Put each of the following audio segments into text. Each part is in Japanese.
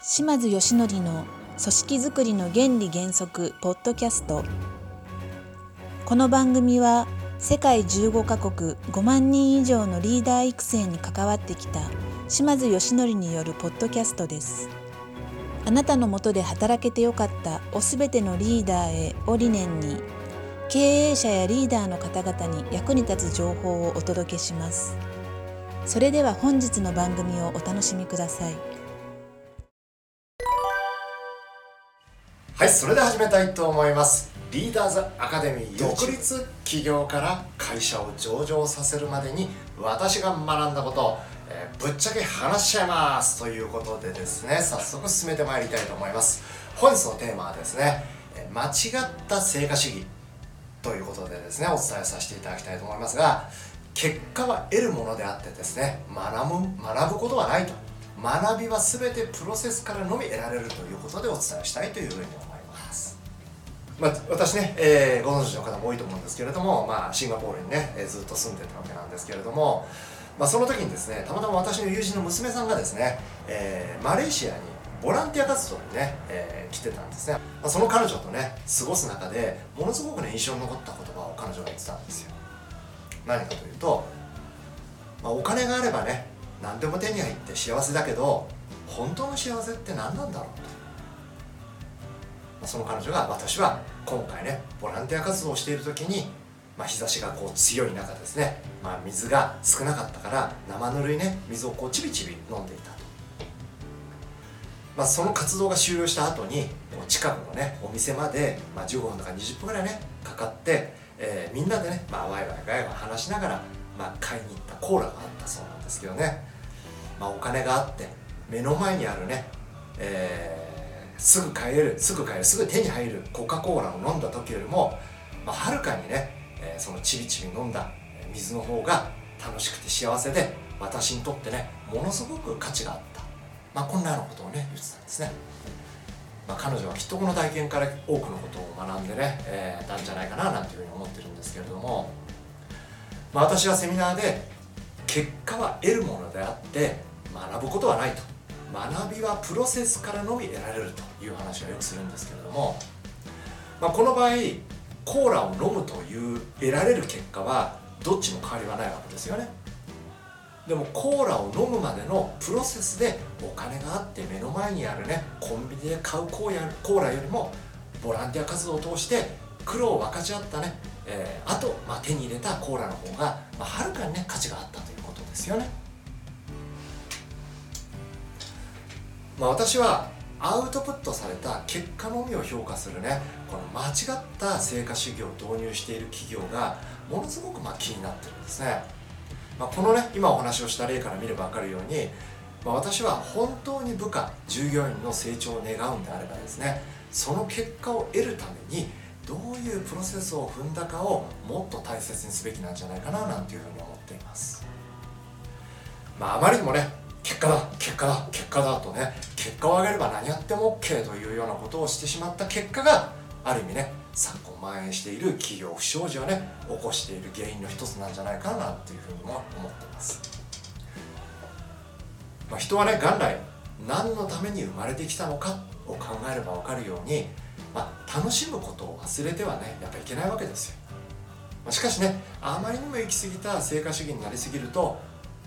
島津義則の組織づくりの原理原則ポッドキャスト。この番組は世界15カ国5万人以上のリーダー育成に関わってきた島津義則によるポッドキャストです。あなたのもとで働けてよかったおすべてのリーダーへを理念に経営者やリーダーの方々に役に立つ情報をお届けします。それでは本日の番組をお楽しみください。はいそれでは始めたいと思います。リーダーズアカデミー独立企業から会社を上場させるまでに私が学んだことを、えーぶっちゃけ話しちゃいます。ということでですね早速進めてまいりたいと思います。本日のテーマはですねえー間違った成果主義。ということでですねお伝えさせていただきたいと思いますが結果は得るものであってですね学ぶ学ぶことはないと。学びは全てプロセスからのみ得られるということでお伝えしたいというふうに思いますまあ、私ね、えーご存知の方も多いと思うんですけれども、まあ、シンガポールにね、えーずっと住んでたわけなんですけれども、まあ、その時にですねたまたま私の友人の娘さんがですね、えーマレーシアにボランティア活動にね、えー来てたんですね、まあ、その彼女とね過ごす中でものすごくね印象に残った言葉を彼女が言ってたんですよ。何かというと、まあ、お金があればね何でも手に入って幸せだけど本当の幸せって何なんだろうと。その彼女が私は今回ねボランティア活動をしている時に、まあ、日差しがこう強い中ですね、まあ、水が少なかったから生ぬるいね水をこうちびちび飲んでいたと、まあ、その活動が終了した後に近くのねお店まで、まあ、15分とか20分ぐらいねかかって、えーみんなでね、まあ、ワイワイガヤガヤ話しながら、まあ、買いに行ったコーラがあったそうなんですけどね、まあ、お金があって目の前にあるね、えーすぐ買えるすぐ買えるすぐ手に入るコカ・コーラを飲んだ時よりも、まあ、はるかにね、えーそのちびちび飲んだ水の方が楽しくて幸せで私にとってねものすごく価値があった、まあ、こんなようなことをね言ってたんですね、まあ、彼女はきっとこの体験から多くのことを学んでね、えーたんじゃないかななんていうふうに思ってるんですけれども、まあ、私はセミナーで結果は得るものであって学ぶことはないと。学びはプロセスからのみ得られるという話をよくするんですけれども、まあ、この場合コーラを飲むという得られる結果はどっちも変わりはないわけですよね。でもコーラを飲むまでのプロセスでお金があって目の前にあるねコンビニで買うコーラコーラよりもボランティア活動を通して苦労を分かち合ったね、えーあと、まあ、手に入れたコーラの方が、まあ、はるかにね価値があったということですよね。まあ、私はアウトプットされた結果のみを評価するね。この間違った成果主義を導入している企業がものすごくま気になってるんですね、まあ、このね今お話をした例から見れば分かるように、まあ、私は本当に部下従業員の成長を願うんであればですねその結果を得るためにどういうプロセスを踏んだかをもっと大切にすべきなんじゃないかななんていうふうに思っています。まああまりにもね結果だ結果だ結果だとね結果を上げれば何やっても OK というようなことをしてしまった結果がある意味ね昨今蔓延している企業不祥事をね起こしている原因の一つなんじゃないかなというふうにも思ってます、まあ、人はね元来何のために生まれてきたのかを考えれば分かるように、まあ、楽しむことを忘れてはねやっぱいけないわけですよ。まあしかしねあまりにも行き過ぎた成果主義になりすぎると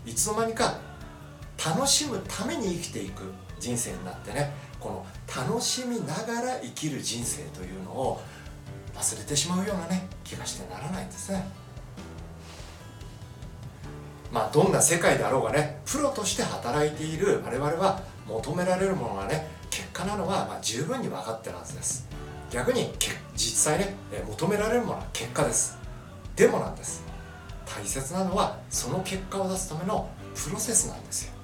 いつの間にか楽しむために生きていく。人生になってねこの楽しみながら生きる人生というのを忘れてしまうようなね気がしてならないんですね。まあどんな世界であろうがねプロとして働いている我々は求められるものがね結果なのはま十分に分かってるはずです。逆に実際ね求められるものは結果です。でもなんです。大切なのはその結果を出すためのプロセスなんですよ。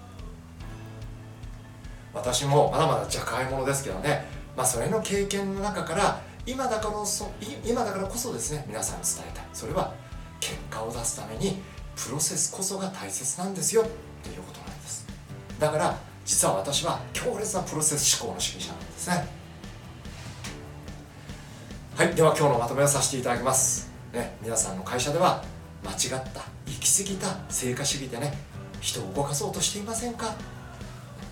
私もまだまだ若輩者ですけどね、まあ、それの経験の中から今だからこそ今だからこそですね皆さんに伝えたい。それは結果を出すためにプロセスこそが大切なんですよ。っていうことなんです。だから実は私は強烈なプロセス思考の主義者なんですね。はいでは今日のまとめをさせていただきます、ね、皆さんの会社では間違った行き過ぎた成果主義でね人を動かそうとしていませんか？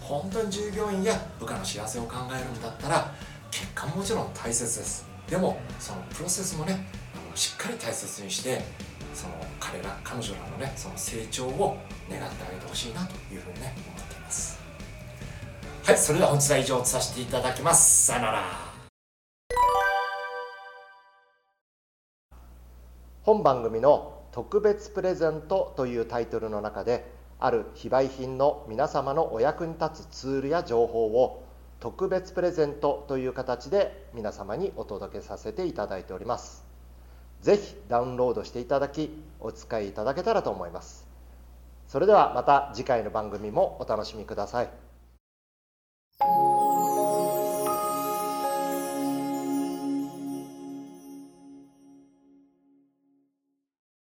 本当に従業員や部下の幸せを考えるんだったら結果ももちろん大切です。でもそのプロセスもねあのしっかり大切にしてその彼ら彼女らのねその成長を願ってあげてほしいなというふうにね思っています。はいそれでは本日は以上とさせていただきます。さよなら。本番組の「特別プレゼント」というタイトルの中である非売品の皆様のお役に立つツールや情報を特別プレゼントという形で皆様にお届けさせていただいております。ぜひダウンロードしていただきお使いいただけたらと思います。それではまた次回の番組もお楽しみください。